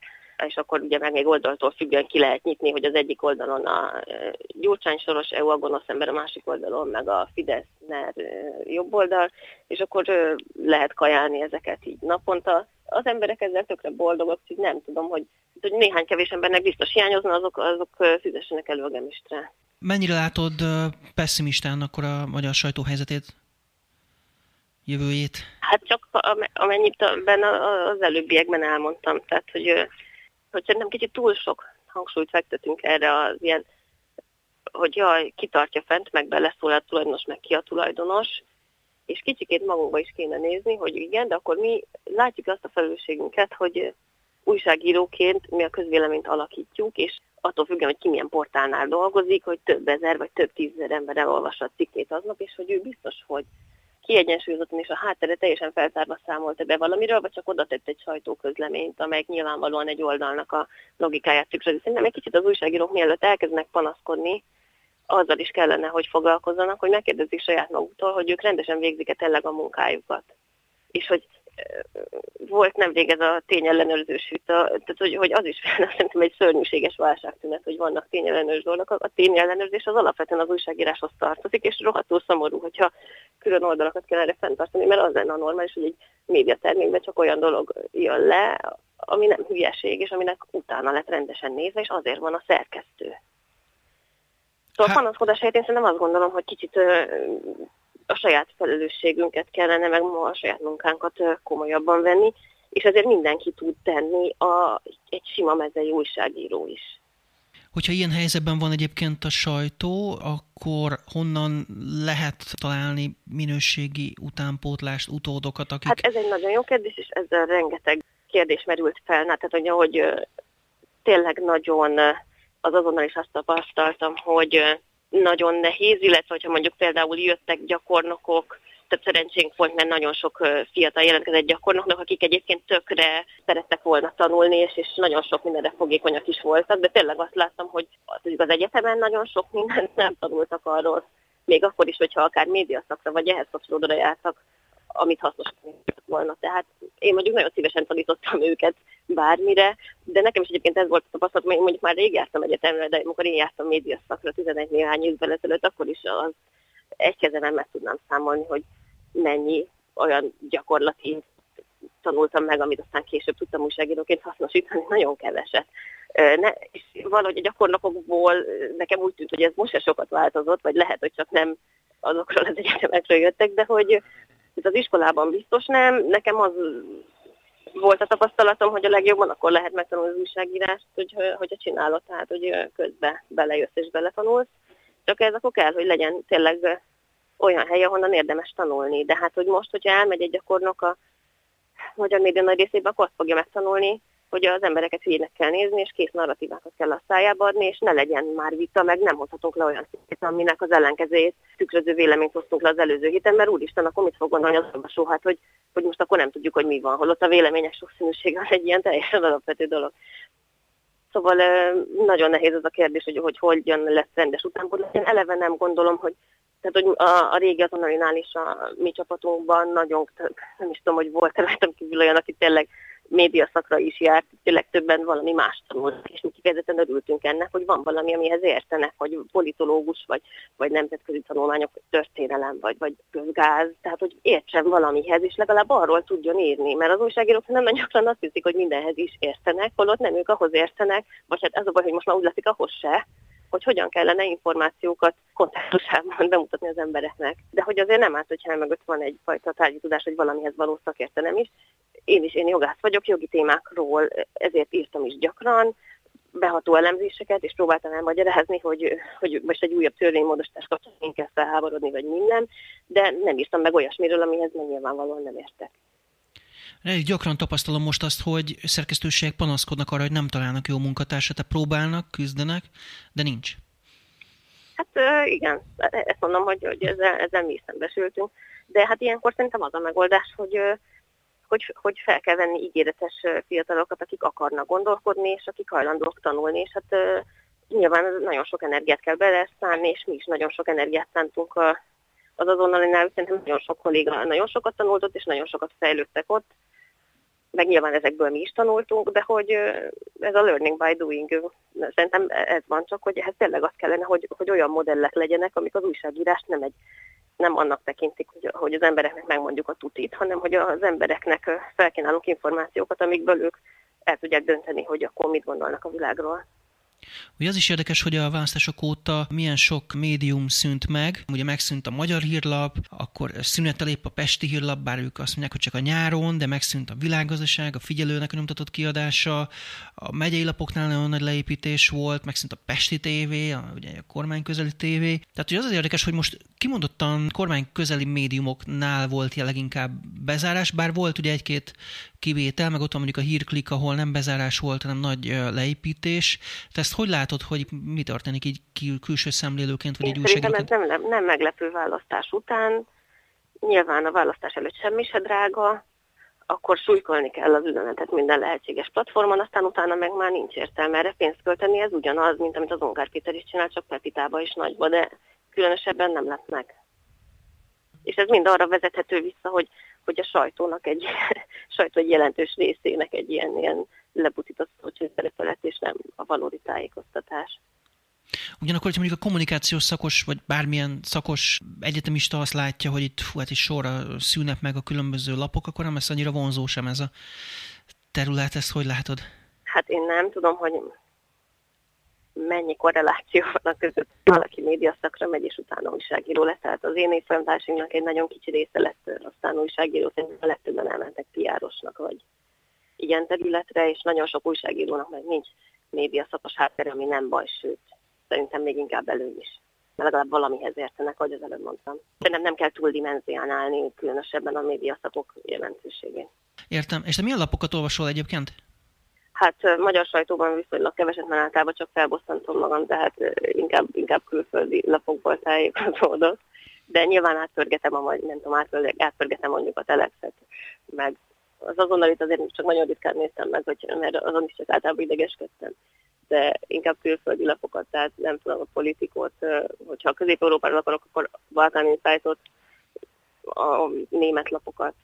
és akkor ugye meg még oldaltól függően ki lehet nyitni, hogy az egyik oldalon a Gyurcsány Soros EU a gonosz ember, a másik oldalon meg a Fidesz NER jobb oldal, és akkor lehet kajálni ezeket így naponta. Az emberek ezzel tökre boldogok, hogy nem tudom, hogy, hogy néhány kevés embernek biztos hiányozna, azok, azok fizessenek elő a gemistre. Mennyire látod pessimistán akkor a magyar sajtó helyzetét? Jövőjét? Hát csak amennyit az előbbiekben elmondtam. Tehát, hogy, hogy szerintem kicsit túl sok hangsúlyt fektetünk erre az ilyen, hogy jaj, ki tartja fent, meg beleszól a tulajdonos, meg ki a tulajdonos, és kicsikét magunkba is kéne nézni, hogy igen, de akkor mi látjuk azt a felelősségünket, hogy újságíróként mi a közvéleményt alakítjuk, és attól függően, hogy ki milyen portálnál dolgozik, hogy több ezer vagy több tízezer ember elolvassa a cikkét aznap, és hogy ő biztos, hogy kiegyensúlyozottan és a háttere teljesen feltárva számolt be valamiről, vagy csak oda tett egy sajtóközleményt, amely nyilvánvalóan egy oldalnak a logikáját tükrözi. Szerintem egy kicsit az újságírók mielőtt elkezdenek panaszkodni, azzal is kellene, hogy foglalkozzanak, hogy megkérdezik saját maguktól, hogy ők rendesen végzik-e tényleg a munkájukat. És hogy volt nemrég ez a tényellenőrzős vita, tehát hogy, hogy az is szerintem egy szörnyűséges válságtünet, hogy vannak tényellenőrző dolgok. A tényellenőrzés az alapvetően az újságíráshoz tartozik, és rohadtul szomorú, hogyha külön oldalakat kell erre fenntartani, mert az lenne a normális, hogy egy médiatermékben csak olyan dolog jön le, ami nem hülyeség, és aminek utána lett rendesen nézve, és azért van a szerkesztő. Szóval a panaszkodás helyett én szerintem azt gondolom, hogy kicsit a saját felelősségünket kellene, meg ma a saját munkánkat komolyabban venni, és ezért mindenki tud tenni, a, egy sima mezei újságíró is. Hogyha ilyen helyzetben van egyébként a sajtó, akkor honnan lehet találni minőségi utánpótlást, utódokat, akik... Hát ez egy nagyon jó kérdés, és ezzel rengeteg kérdés merült fel. Hát, tehát, hogy, hogy tényleg nagyon az azonnal is azt tapasztaltam, hogy nagyon nehéz, illetve hogyha mondjuk például jöttek gyakornokok, több szerencsénk volt, mert nagyon sok fiatal jelentkezett gyakornoknak, akik egyébként tökre szerettek volna tanulni, és, és nagyon sok mindenre fogékonyak is voltak, de tényleg azt láttam, hogy az egyetemen nagyon sok mindent nem tanultak arról, még akkor is, hogyha akár médiaszakra vagy ehhez kapcsolódóra jártak, amit hasznosítani volna. Tehát én mondjuk nagyon szívesen tanítottam őket bármire, de nekem is egyébként ez volt a tapasztalat, hogy mondjuk már rég jártam egyetemre, de amikor én jártam média szakra 11 néhány évvel ezelőtt, akkor is az egy kezemen meg tudnám számolni, hogy mennyi olyan gyakorlati tanultam meg, amit aztán később tudtam újságíróként hasznosítani, nagyon keveset. Ne, és valahogy a gyakornokokból nekem úgy tűnt, hogy ez most se sokat változott, vagy lehet, hogy csak nem azokról az egyetemekről jöttek, de hogy ez az iskolában biztos nem. Nekem az volt a tapasztalatom, hogy a legjobban akkor lehet megtanulni az újságírást, hogy, hogy a csinálod, tehát hogy közbe belejössz és beletanulsz. Csak ez akkor kell, hogy legyen tényleg olyan hely, ahonnan érdemes tanulni. De hát, hogy most, hogyha elmegy egy gyakornok a magyar média nagy részében, akkor azt fogja megtanulni, hogy az embereket hülyének kell nézni, és kész narratívákat kell a szájába adni, és ne legyen már vita, meg nem hozhatunk le olyan szintét, aminek az ellenkezőjét tükröző véleményt hoztunk le az előző héten, mert úristen, akkor mit fog gondolni az olvasó, hát, hogy, hogy most akkor nem tudjuk, hogy mi van, holott a vélemények sokszínűsége egy ilyen teljesen alapvető dolog. Szóval nagyon nehéz az a kérdés, hogy hogy, hogy jön lesz rendes utánpótlás. Én eleve nem gondolom, hogy tehát, hogy a, a régi azonalinál is a mi csapatunkban nagyon, nem is tudom, hogy volt-e rajtam kívül olyan, aki tényleg médiaszakra is járt, tényleg többen valami más tanulnak, és mi kifejezetten örültünk ennek, hogy van valami, amihez értenek, hogy politológus, vagy, vagy nemzetközi tanulmányok, vagy történelem, vagy, vagy közgáz, tehát hogy értsen valamihez, és legalább arról tudjon írni, mert az újságírók nem nagyon gyakran azt hiszik, hogy mindenhez is értenek, holott nem ők ahhoz értenek, vagy hát ez a baj, hogy most már úgy látszik ahhoz se, hogy hogyan kellene információkat kontextusában bemutatni az embereknek. De hogy azért nem árt, hogyha mögött van egyfajta tárgyi tudás, hogy valamihez való szakértelem is. Én is, én jogász vagyok, jogi témákról ezért írtam is gyakran, beható elemzéseket, és próbáltam elmagyarázni, hogy, hogy most egy újabb törvénymódosítás kapcsán én kell felháborodni, vagy minden, de nem írtam meg olyasmiről, amihez nem nyilvánvalóan nem értek. Elég gyakran tapasztalom most azt, hogy szerkesztőségek panaszkodnak arra, hogy nem találnak jó munkatársat, tehát próbálnak, küzdenek, de nincs. Hát igen, ezt mondom, hogy, hogy ezzel, ezzel mi is szembesültünk, de hát ilyenkor szerintem az a megoldás, hogy, hogy, hogy fel kell venni ígéretes fiatalokat, akik akarnak gondolkodni, és akik hajlandók tanulni, és hát nyilván nagyon sok energiát kell beleszállni, és mi is nagyon sok energiát szántunk az azonnalinál, szerintem nagyon sok kolléga nagyon sokat tanultott, és nagyon sokat fejlődtek ott, meg nyilván ezekből mi is tanultunk, de hogy ez a learning by doing, szerintem ez van csak, hogy ehhez tényleg az kellene, hogy, hogy olyan modellek legyenek, amik az újságírást nem egy nem annak tekintik, hogy, hogy az embereknek megmondjuk a tutit, hanem hogy az embereknek felkínálunk információkat, amikből ők el tudják dönteni, hogy akkor mit gondolnak a világról. Ugye az is érdekes, hogy a választások óta milyen sok médium szűnt meg. Ugye megszűnt a Magyar Hírlap, akkor szünetel épp a Pesti Hírlap, bár ők azt mondják, hogy csak a nyáron, de megszűnt a világgazdaság, a figyelőnek nyomtatott kiadása, a megyei lapoknál nagyon nagy leépítés volt, megszűnt a Pesti TV, a, ugye a kormány közeli TV. Tehát ugye az az érdekes, hogy most kimondottan kormány közeli médiumoknál volt leginkább bezárás, bár volt ugye egy-két kivétel, meg ott van mondjuk a hírklik, ahol nem bezárás volt, hanem nagy leépítés. Te ezt hogy látod, hogy mi történik így külső szemlélőként, vagy egy újságíróként? ez nem, nem meglepő választás után. Nyilván a választás előtt semmi se drága, akkor súlykolni kell az üzenetet minden lehetséges platformon, aztán utána meg már nincs értelme erre pénzt költeni, ez ugyanaz, mint amit az Ongár Péter is csinál, csak Pepitába is nagyba, de különösebben nem lett meg. És ez mind arra vezethető vissza, hogy hogy a sajtónak egy, sajtó egy jelentős részének egy ilyen, ilyen lebutított szócsőszerepelet, és nem a valódi tájékoztatás. Ugyanakkor, hogyha mondjuk a kommunikációs szakos, vagy bármilyen szakos egyetemista azt látja, hogy itt fú, hát is sorra szűnnek meg a különböző lapok, akkor nem lesz annyira vonzó sem ez a terület, ezt hogy látod? Hát én nem tudom, hogy mennyi korreláció van a között, valaki médiaszakra megy, és utána újságíró lesz. Tehát az én évfolyamtársunknak egy nagyon kicsi része lett aztán újságíró, a legtöbben elmentek piárosnak, vagy ilyen területre, és nagyon sok újságírónak meg nincs médiaszakos háttere, ami nem baj, sőt, szerintem még inkább elő is. De legalább valamihez értenek, ahogy az előbb mondtam. Szerintem nem kell túldimenzionálni különösebben a médiaszakok jelentőségét. Értem. És te milyen lapokat olvasol egyébként? Hát magyar sajtóban viszonylag keveset, mert általában csak felbosszantom magam, tehát inkább, inkább külföldi lapokból tájékozódok. De nyilván átpörgetem a nem tudom, átpörgetem mondjuk a telexet, meg az azonnal itt azért csak nagyon ritkán néztem meg, hogy, mert azon is csak általában idegeskedtem. De inkább külföldi lapokat, tehát nem tudom, a politikot, hogyha Közép-Európáról akarok, akkor Balkán Insight-ot a német lapokat,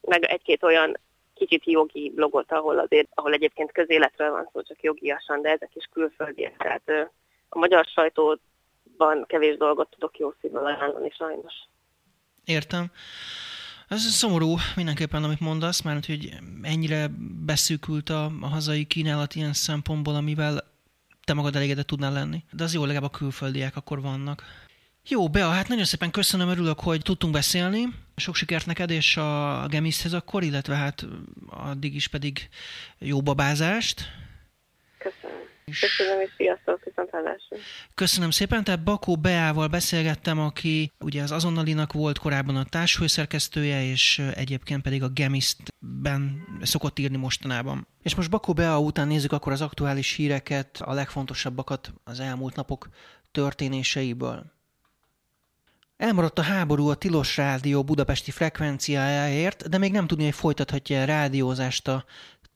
meg egy-két olyan kicsit jogi blogot, ahol azért, ahol egyébként közéletről van szó, csak jogiasan, de ezek is külföldiek. Tehát a magyar sajtóban kevés dolgot tudok jó szívvel ajánlani sajnos. Értem. Ez szomorú mindenképpen, amit mondasz, mert hogy ennyire beszűkült a, a hazai kínálat ilyen szempontból, amivel te magad elégedett tudnál lenni. De az jó, legalább a külföldiek akkor vannak. Jó, Bea, hát nagyon szépen köszönöm, örülök, hogy tudtunk beszélni. Sok sikert neked és a Gemishez akkor, illetve hát addig is pedig jó babázást. Köszönöm. Köszönöm, és sziasztok, viszontlátásra. Köszönöm szépen, tehát Bakó Beával beszélgettem, aki ugye az Azonnalinak volt korábban a társfőszerkesztője, és egyébként pedig a Gemistben szokott írni mostanában. És most Bakó Bea után nézzük akkor az aktuális híreket, a legfontosabbakat az elmúlt napok történéseiből. Elmaradt a háború a Tilos Rádió budapesti frekvenciájáért, de még nem tudni, hogy folytathatja a rádiózást a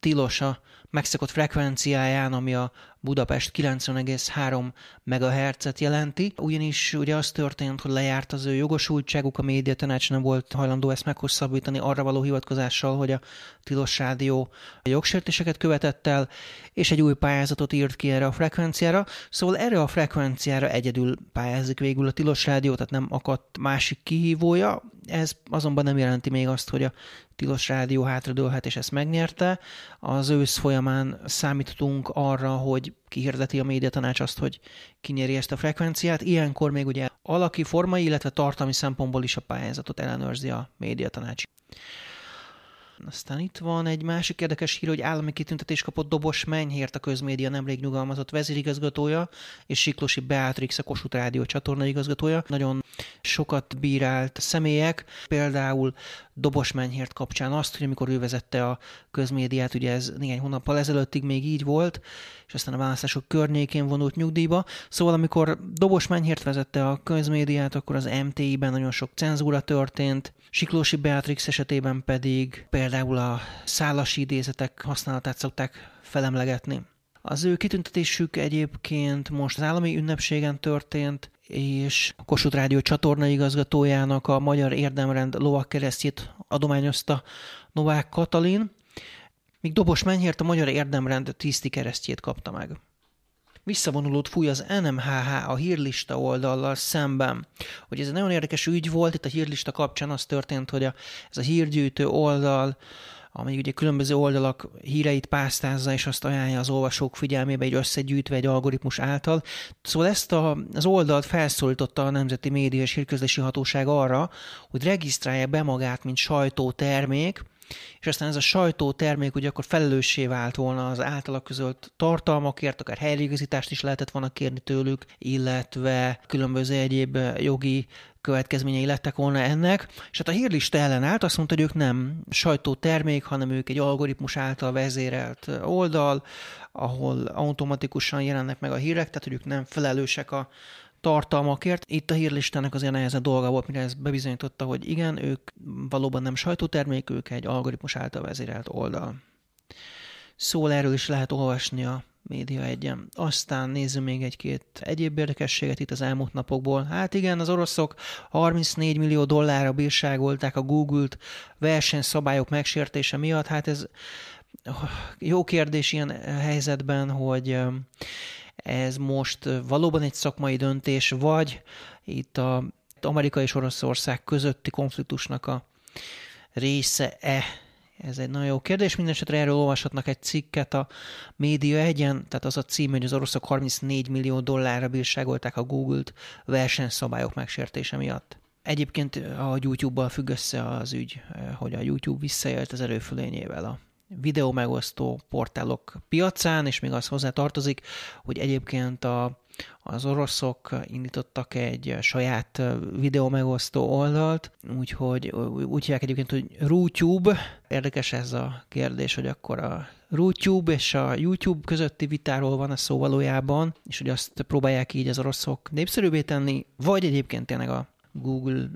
Tilosa megszokott frekvenciáján, ami a Budapest 90,3 MHz-et jelenti, ugyanis ugye az történt, hogy lejárt az ő jogosultságuk, a médiatanács nem volt hajlandó ezt meghosszabbítani arra való hivatkozással, hogy a Tilos Rádió jogsértéseket követett el, és egy új pályázatot írt ki erre a frekvenciára, szóval erre a frekvenciára egyedül pályázik végül a Tilos Rádió, tehát nem akadt másik kihívója, ez azonban nem jelenti még azt, hogy a Tilos Rádió hátradőlhet, és ezt megnyerte. Az ősz folyamán számítottunk arra, hogy kihirdeti a médiatanács azt, hogy kinyeri ezt a frekvenciát. Ilyenkor még ugye alaki, formai, illetve tartalmi szempontból is a pályázatot ellenőrzi a médiatanács. Aztán itt van egy másik érdekes hír, hogy állami kitüntetés kapott Dobos Menyhért a közmédia nemrég nyugalmazott vezérigazgatója, és Siklosi Beatrix a Kossuth Rádió csatorna igazgatója. Nagyon sokat bírált személyek, például Dobos Menyhért kapcsán azt, hogy amikor ő vezette a közmédiát, ugye ez néhány hónappal ezelőttig még így volt, és aztán a választások környékén vonult nyugdíjba. Szóval amikor Dobos Menyhért vezette a közmédiát, akkor az MTI-ben nagyon sok cenzúra történt, Siklósi Beatrix esetében pedig például a szálasi idézetek használatát szokták felemlegetni. Az ő kitüntetésük egyébként most az állami ünnepségen történt, és a Kossuth Rádió csatorna igazgatójának a Magyar Érdemrend lovakkeresztjét adományozta Novák Katalin, míg Dobos Menyhért a Magyar Érdemrend tiszti keresztjét kapta meg. Visszavonulót fúj az NMHH a hírlista oldallal szemben. Hogy ez egy nagyon érdekes ügy volt, itt a hírlista kapcsán az történt, hogy a, ez a hírgyűjtő oldal ami ugye különböző oldalak híreit pásztázza, és azt ajánlja az olvasók figyelmébe egy összegyűjtve egy algoritmus által. Szóval ezt a, az oldalt felszólította a Nemzeti Média és Hírközlési Hatóság arra, hogy regisztrálja be magát, mint sajtótermék, és aztán ez a sajtótermék ugye akkor felelőssé vált volna az általa közölt tartalmakért, akár helyreigazítást is lehetett volna kérni tőlük, illetve különböző egyéb jogi következményei lettek volna ennek, és hát a hírlista ellenállt, azt mondta, hogy ők nem sajtótermék, hanem ők egy algoritmus által vezérelt oldal, ahol automatikusan jelennek meg a hírek, tehát hogy ők nem felelősek a tartalmakért. Itt a hírlistának azért nehezebb dolga volt, mire ez bebizonyította, hogy igen, ők valóban nem sajtótermék, ők egy algoritmus által vezérelt oldal. Szól erről is lehet olvasni a Média egyen. Aztán nézzünk még egy-két egyéb érdekességet itt az elmúlt napokból. Hát igen, az oroszok 34 millió dollárra bírságolták a Google-t versenyszabályok megsértése miatt. Hát ez jó kérdés ilyen helyzetben, hogy ez most valóban egy szakmai döntés, vagy itt a Amerika és Oroszország közötti konfliktusnak a része-e. Ez egy nagyon jó kérdés. Mindenesetre erről olvashatnak egy cikket a Média egyen, tehát az a cím, hogy az oroszok 34 millió dollárra bírságolták a Google-t versenyszabályok megsértése miatt. Egyébként a YouTube-bal függ össze az ügy, hogy a YouTube visszaélt az erőfölényével a videó megosztó portálok piacán, és még az hozzá tartozik, hogy egyébként a, az oroszok indítottak egy saját videó megosztó oldalt, úgyhogy úgy hívják egyébként, hogy RúTube. Érdekes ez a kérdés, hogy akkor a RúTube és a YouTube közötti vitáról van a szó valójában, és hogy azt próbálják így az oroszok népszerűbbé tenni, vagy egyébként tényleg a Google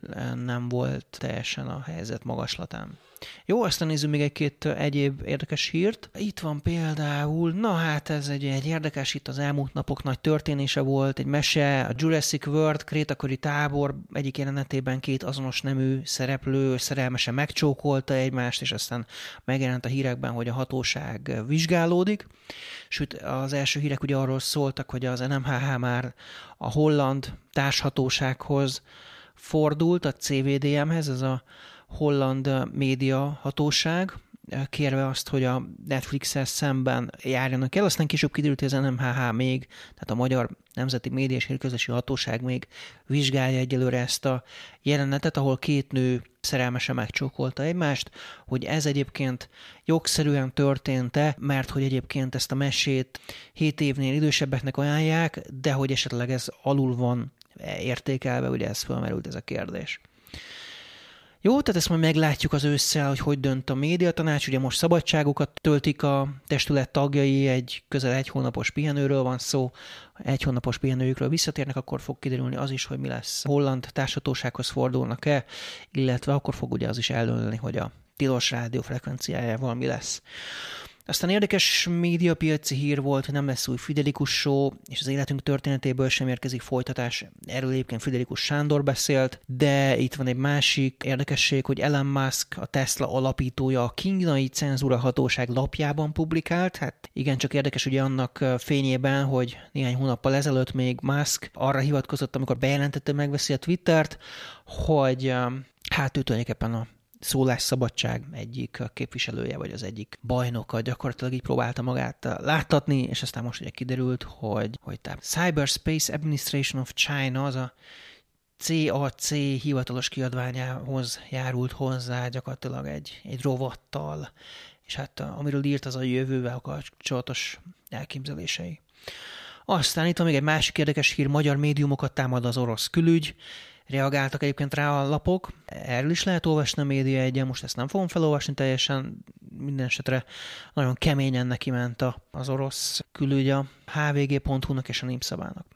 nem volt teljesen a helyzet magaslatán. Jó, aztán nézzük még egy-két egyéb érdekes hírt. Itt van például, na hát ez egy, egy érdekes, itt az elmúlt napok nagy történése volt, egy mese, a Jurassic World krétakori tábor egyik jelenetében két azonos nemű szereplő szerelmesen megcsókolta egymást, és aztán megjelent a hírekben, hogy a hatóság vizsgálódik. Sőt, az első hírek ugye arról szóltak, hogy az NMHH már a holland társhatósághoz fordult, a CVDM-hez, ez a holland média hatóság, kérve azt, hogy a Netflix-el szemben járjanak el. Aztán később kiderült, hogy az NMHH még, tehát a Magyar Nemzeti Média és Hírközlési Hatóság még vizsgálja egyelőre ezt a jelenetet, ahol két nő szerelmesen megcsókolta egymást, hogy ez egyébként jogszerűen történt-e, mert hogy egyébként ezt a mesét 7 évnél idősebbeknek ajánlják, de hogy esetleg ez alul van értékelve, ugye ez felmerült ez a kérdés. Jó, tehát ezt majd meglátjuk az ősszel, hogy hogy dönt a médiatanács. Ugye most szabadságokat töltik a testület tagjai, egy közel egy hónapos pihenőről van szó, egy hónapos pihenőjükről visszatérnek, akkor fog kiderülni az is, hogy mi lesz. Holland társatósághoz fordulnak-e, illetve akkor fog ugye az is eldőlni, hogy a tilos rádió frekvenciájával mi lesz. Aztán érdekes médiapiaci hír volt, hogy nem lesz új Fidelikus show, és az életünk történetéből sem érkezik folytatás. Erről egyébként Fidelikus Sándor beszélt, de itt van egy másik érdekesség, hogy Elon Musk, a Tesla alapítója, a kínai cenzúra hatóság lapjában publikált. Hát igen, csak érdekes ugye annak fényében, hogy néhány hónappal ezelőtt még Musk arra hivatkozott, amikor bejelentette, megveszi a Twittert, hogy hát ő tulajdonképpen a szólásszabadság egyik képviselője, vagy az egyik bajnoka gyakorlatilag így próbálta magát láttatni, és aztán most ugye kiderült, hogy, hogy tehát Cyberspace Administration of China, az a CAC hivatalos kiadványához járult hozzá gyakorlatilag egy, egy rovattal, és hát amiről írt az a jövővel kapcsolatos elképzelései. Aztán itt van még egy másik érdekes hír, magyar médiumokat támad az orosz külügy, reagáltak egyébként rá a lapok. Erről is lehet olvasni a média egyen, most ezt nem fogom felolvasni teljesen, minden esetre nagyon keményen neki ment az orosz külügy a hvg.hu-nak és a népszabának.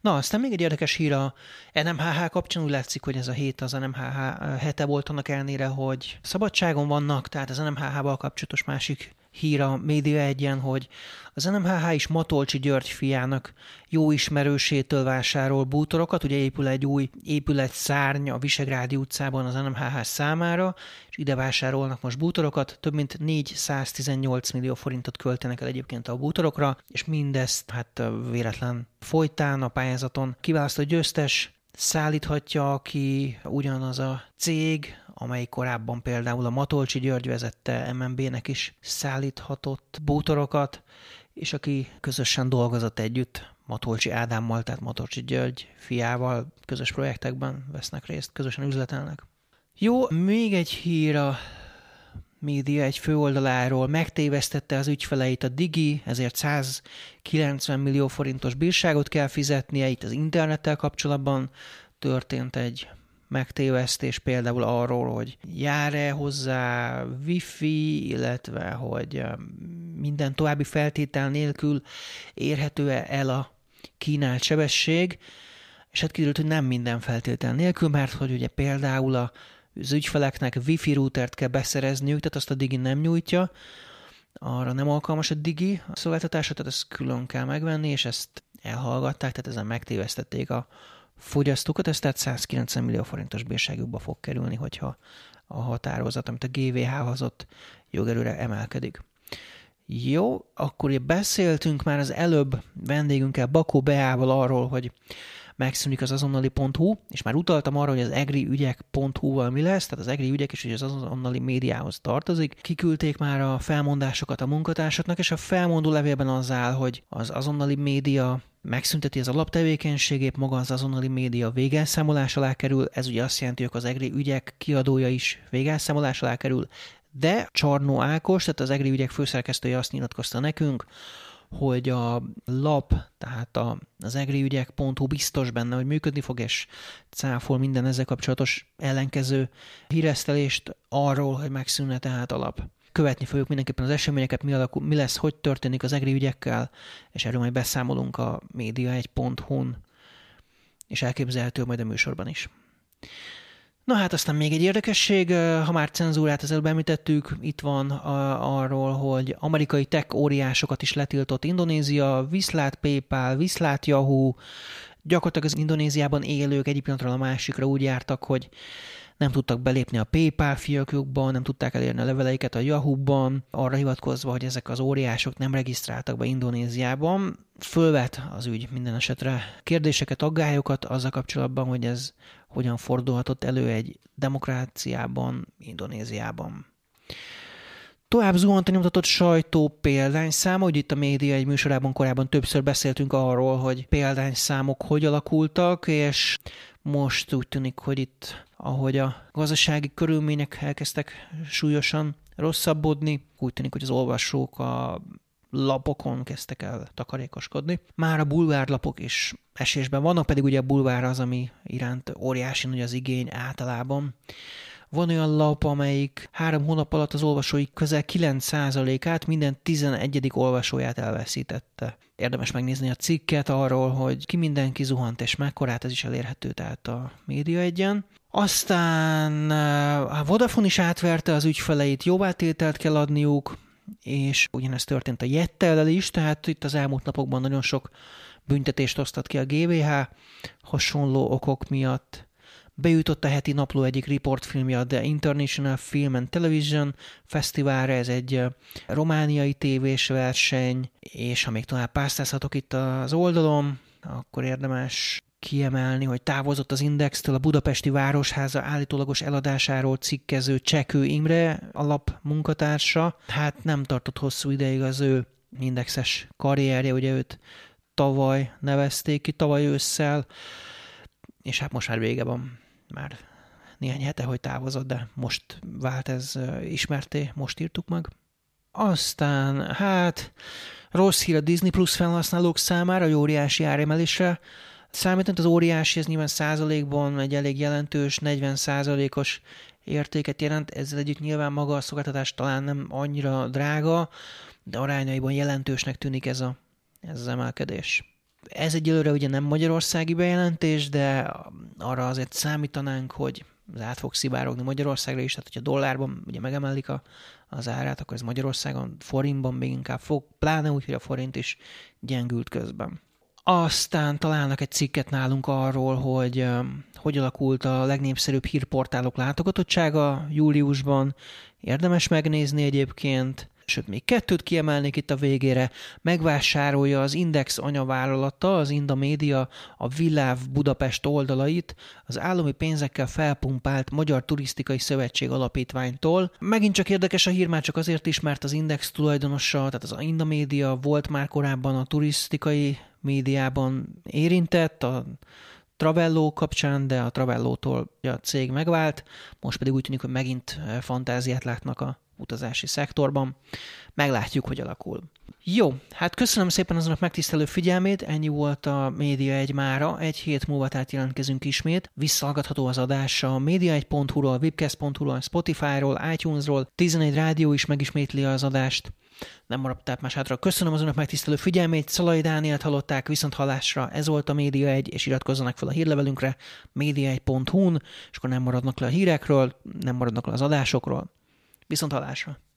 Na, aztán még egy érdekes hír a NMHH kapcsán, úgy látszik, hogy ez a hét az NMHH hete volt annak ellenére, hogy szabadságon vannak, tehát az NMHH-val kapcsolatos másik hír a média egyen, hogy az NMHH is Matolcsi György fiának jó ismerősétől vásárol bútorokat, ugye épül egy új épület szárny a Visegrádi utcában az NMHH számára, és ide vásárolnak most bútorokat, több mint 418 millió forintot költenek el egyébként a bútorokra, és mindezt hát véletlen folytán a pályázaton kiválasztott győztes szállíthatja ki ugyanaz a cég, amely korábban például a Matolcsi György vezette MNB-nek is szállíthatott bútorokat, és aki közösen dolgozott együtt Matolcsi Ádámmal, tehát Matolcsi György fiával közös projektekben vesznek részt, közösen üzletelnek. Jó, még egy hír a média egy főoldaláról megtévesztette az ügyfeleit a Digi, ezért 190 millió forintos bírságot kell fizetnie, itt az internettel kapcsolatban történt egy megtévesztés például arról, hogy jár-e hozzá wifi, illetve hogy minden további feltétel nélkül érhető-e el a kínált sebesség, és hát kiderült, hogy nem minden feltétel nélkül, mert hogy ugye például az ügyfeleknek wifi routert kell beszerezniük, tehát azt a Digi nem nyújtja, arra nem alkalmas a Digi szolgáltatása, tehát ezt külön kell megvenni, és ezt elhallgatták, tehát ezen megtévesztették a fogyasztókat, ez tehát 190 millió forintos bírságukba fog kerülni, hogyha a határozat, amit a GVH hozott, jogerőre emelkedik. Jó, akkor beszéltünk már az előbb vendégünkkel, Bakó Beával arról, hogy megszűnik az azonnali.hu, és már utaltam arra, hogy az egriügyek.hu-val mi lesz, tehát az egri ügyek is az azonnali médiához tartozik. Kiküldték már a felmondásokat a munkatársaknak, és a felmondó levélben az áll, hogy az azonnali média megszünteti az alaptevékenységét, maga az azonnali média végelszámolás alá kerül, ez ugye azt jelenti, hogy az EGRI ügyek kiadója is végelszámolás alá kerül, de Csarnó Ákos, tehát az EGRI ügyek főszerkesztője azt nyilatkozta nekünk, hogy a lap, tehát a, az egriügyek.hu biztos benne, hogy működni fog, és cáfol minden ezzel kapcsolatos ellenkező híresztelést arról, hogy megszűnne tehát a lap. Követni fogjuk mindenképpen az eseményeket, mi, alakul, mi lesz, hogy történik az egri ügyekkel, és erről majd beszámolunk a média1.hu-n, és elképzelhető majd a műsorban is. Na hát aztán még egy érdekesség, ha már cenzúrát az előbb említettük, itt van a, arról, hogy amerikai tech óriásokat is letiltott Indonézia, Viszlát PayPal, Viszlát Yahoo, gyakorlatilag az Indonéziában élők egyik pillanatról a másikra úgy jártak, hogy nem tudtak belépni a PayPal fiókjukba, nem tudták elérni a leveleiket a Yahoo-ban, arra hivatkozva, hogy ezek az óriások nem regisztráltak be Indonéziában. Fölvet az ügy minden esetre kérdéseket, aggályokat azzal kapcsolatban, hogy ez hogyan fordulhatott elő egy demokráciában, Indonéziában. Tovább zuhant a nyomtatott sajtó példányszáma, hogy itt a média egy műsorában korábban többször beszéltünk arról, hogy példányszámok hogy alakultak, és most úgy tűnik, hogy itt, ahogy a gazdasági körülmények elkezdtek súlyosan rosszabbodni, úgy tűnik, hogy az olvasók a lapokon kezdtek el takarékoskodni. Már a bulvárlapok is esésben vannak, pedig ugye a bulvár az, ami iránt óriási nagy az igény általában. Van olyan lap, amelyik három hónap alatt az olvasói közel 9%-át, minden 11. olvasóját elveszítette. Érdemes megnézni a cikket arról, hogy ki mindenki zuhant és mekkorát, ez is elérhető tehát a média egyen. Aztán eh, a Vodafone is átverte az ügyfeleit, jóvátételt kell adniuk, és ugyanezt történt a Jettel is, tehát itt az elmúlt napokban nagyon sok büntetést osztott ki a GVH hasonló okok miatt. Bejutott a heti napló egyik riportfilmje a The International Film and Television Fesztiválra, ez egy romániai tévés verseny, és ha még tovább pásztázhatok itt az oldalom, akkor érdemes kiemelni, hogy távozott az Indextől a Budapesti Városháza állítólagos eladásáról cikkező Csekő Imre, alap munkatársa. Hát nem tartott hosszú ideig az ő indexes karrierje, ugye őt tavaly nevezték ki, tavaly ősszel, és hát most már vége van. Már néhány hete, hogy távozott, de most vált ez ismerté, most írtuk meg. Aztán, hát, rossz hír a Disney Plus felhasználók számára, a óriási áremelésre Számított az óriási, ez nyilván százalékban egy elég jelentős, 40 százalékos értéket jelent, ezzel együtt nyilván maga a szolgáltatás talán nem annyira drága, de arányaiban jelentősnek tűnik ez, a, ez az emelkedés. Ez egyelőre ugye nem magyarországi bejelentés, de arra azért számítanánk, hogy az át fog szivárogni Magyarországra is, tehát hogyha dollárban ugye megemelik a, az árát, akkor ez Magyarországon forintban még inkább fog, pláne úgy, hogy a forint is gyengült közben. Aztán találnak egy cikket nálunk arról, hogy hogy alakult a legnépszerűbb hírportálok látogatottsága júliusban. Érdemes megnézni egyébként sőt még kettőt kiemelnék itt a végére, megvásárolja az Index anyavállalata, az Inda Média a Villáv Budapest oldalait az állami pénzekkel felpumpált Magyar Turisztikai Szövetség alapítványtól. Megint csak érdekes a hír már csak azért is, mert az Index tulajdonosa, tehát az Inda Média volt már korábban a turisztikai médiában érintett, a Travello kapcsán, de a Travello-tól a cég megvált, most pedig úgy tűnik, hogy megint fantáziát látnak a utazási szektorban. Meglátjuk, hogy alakul. Jó, hát köszönöm szépen azonnak megtisztelő figyelmét, ennyi volt a Média egy mára, egy hét múlva tehát jelentkezünk ismét. Visszahallgatható az adás a média1.hu-ról, webcast.hu-ról, Spotify-ról, iTunes-ról, 11 rádió is megismétli az adást. Nem maradt tehát más hátra. Köszönöm az önök megtisztelő figyelmét, Szalai Dánielt hallották, viszont hallásra ez volt a Média 1, és iratkozzanak fel a hírlevelünkre média1.hu-n, és akkor nem maradnak le a hírekről, nem maradnak le az adásokról. Viszont hallásra!